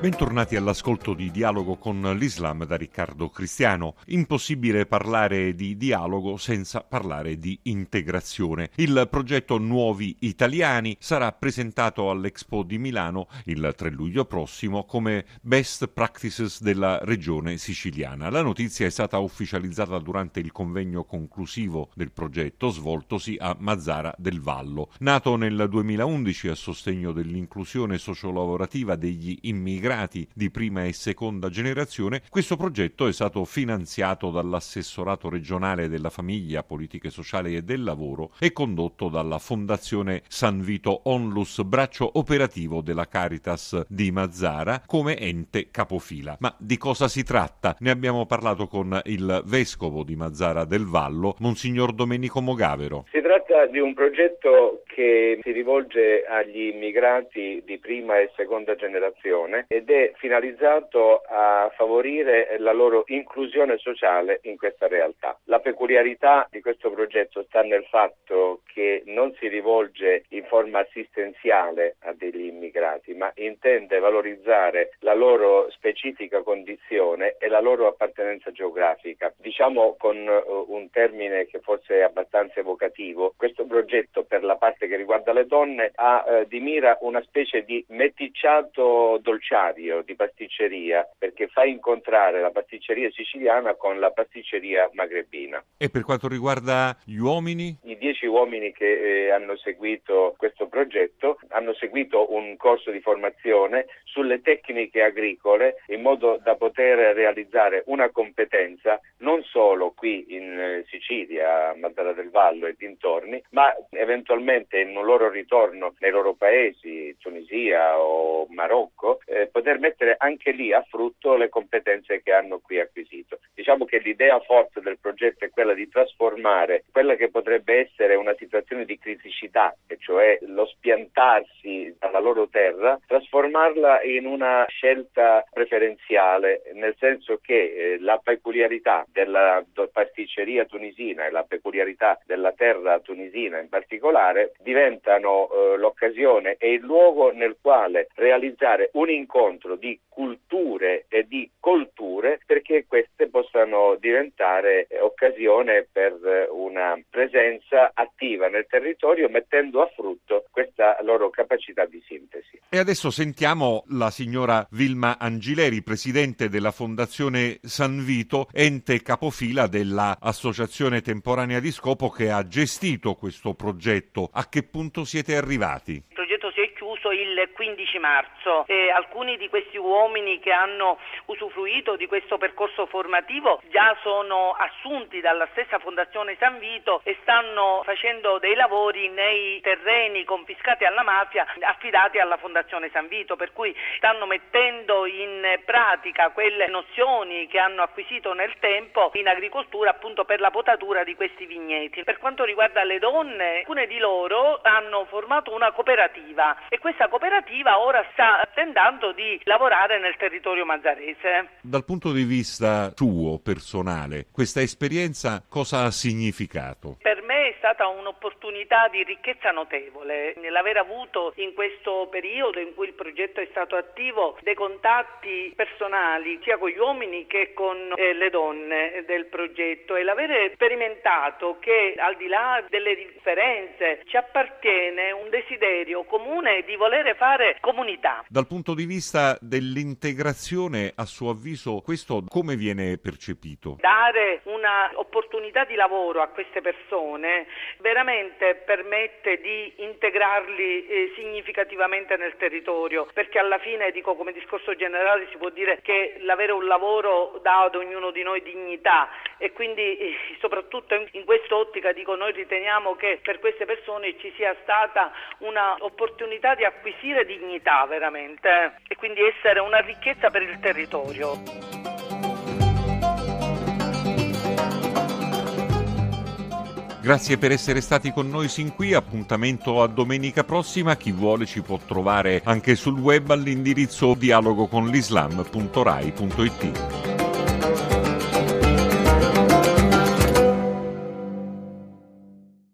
Bentornati all'ascolto di Dialogo con l'Islam da Riccardo Cristiano. Impossibile parlare di dialogo senza parlare di integrazione. Il progetto Nuovi Italiani sarà presentato all'Expo di Milano il 3 luglio prossimo come Best Practices della regione siciliana. La notizia è stata ufficializzata durante il convegno conclusivo del progetto svoltosi a Mazzara del Vallo. Nato nel 2011 a sostegno dell'inclusione sociolavorativa degli immigrati, immigrati di prima e seconda generazione, questo progetto è stato finanziato dall'assessorato regionale della famiglia, politiche sociali e del lavoro e condotto dalla Fondazione San Vito Onlus, braccio operativo della Caritas di Mazzara, come ente capofila. Ma di cosa si tratta? Ne abbiamo parlato con il vescovo di Mazzara del Vallo, Monsignor Domenico Mogavero. Si tratta di un progetto che si rivolge agli immigrati di prima e seconda generazione ed è finalizzato a favorire la loro inclusione sociale in questa realtà. La peculiarità di questo progetto sta nel fatto che non si rivolge in forma assistenziale a degli immigrati, ma intende valorizzare la loro specifica condizione e la loro appartenenza geografica. Diciamo con uh, un termine che forse è abbastanza evocativo, questo progetto per la parte che riguarda le donne ha uh, di mira una specie di meticciato dolciario di pasticceria perché fa incontrare la pasticceria siciliana con la pasticceria magrebina. E per quanto riguarda gli uomini? I dieci uomini che eh, hanno seguito questo progetto hanno seguito un corso di formazione sulle tecniche agricole in modo da poter realizzare una competenza non solo qui in eh, Sicilia, a Maddara del Vallo e dintorni, ma eventualmente in un loro ritorno nei loro paesi, Tunisia o Marocco, eh, poter mettere anche lì a frutto le competenze che hanno qui acquisito. Diciamo che l'idea forte del progetto è quella di trasformare quella che potrebbe essere una situazione di criticità, e cioè lo spiantarsi dalla loro terra, trasformarla in una scelta preferenziale, nel senso che eh, la peculiarità della pasticceria tunisina e la peculiarità della terra tunisina in particolare diventano eh, l'occasione e il luogo nel quale realizzare un incontro di culture e di colture perché queste possano diventare eh, occasione per eh, una presenza attiva nel territorio mettendo a frutto questa loro capacità di sintesi. E adesso sentiamo la signora Vilma Angileri, presidente della Fondazione San Vito, ente capofila dell'Associazione Temporanea di Scopo che ha gestito questo progetto. A che punto siete arrivati? Chiuso il 15 marzo. E alcuni di questi uomini che hanno usufruito di questo percorso formativo già sono assunti dalla stessa Fondazione San Vito e stanno facendo dei lavori nei terreni confiscati alla mafia affidati alla Fondazione San Vito, per cui stanno mettendo in pratica quelle nozioni che hanno acquisito nel tempo in agricoltura appunto per la potatura di questi vigneti. Per quanto riguarda le donne, alcune di loro hanno formato una cooperativa e questa cooperativa ora sta tentando di lavorare nel territorio mazzarese. Dal punto di vista tuo, personale, questa esperienza cosa ha significato? Per stata un'opportunità di ricchezza notevole. L'aver avuto in questo periodo in cui il progetto è stato attivo dei contatti personali sia con gli uomini che con eh, le donne del progetto e l'aver sperimentato che al di là delle differenze ci appartiene un desiderio comune di volere fare comunità. Dal punto di vista dell'integrazione, a suo avviso, questo come viene percepito? Dare un'opportunità di lavoro a queste persone veramente permette di integrarli eh, significativamente nel territorio, perché alla fine, dico come discorso generale, si può dire che l'avere un lavoro dà ad ognuno di noi dignità e quindi eh, soprattutto in, in quest'ottica dico noi riteniamo che per queste persone ci sia stata un'opportunità di acquisire dignità veramente e quindi essere una ricchezza per il territorio. Grazie per essere stati con noi sin qui, appuntamento a domenica prossima, chi vuole ci può trovare anche sul web all'indirizzo dialogoconlislam.rai.it.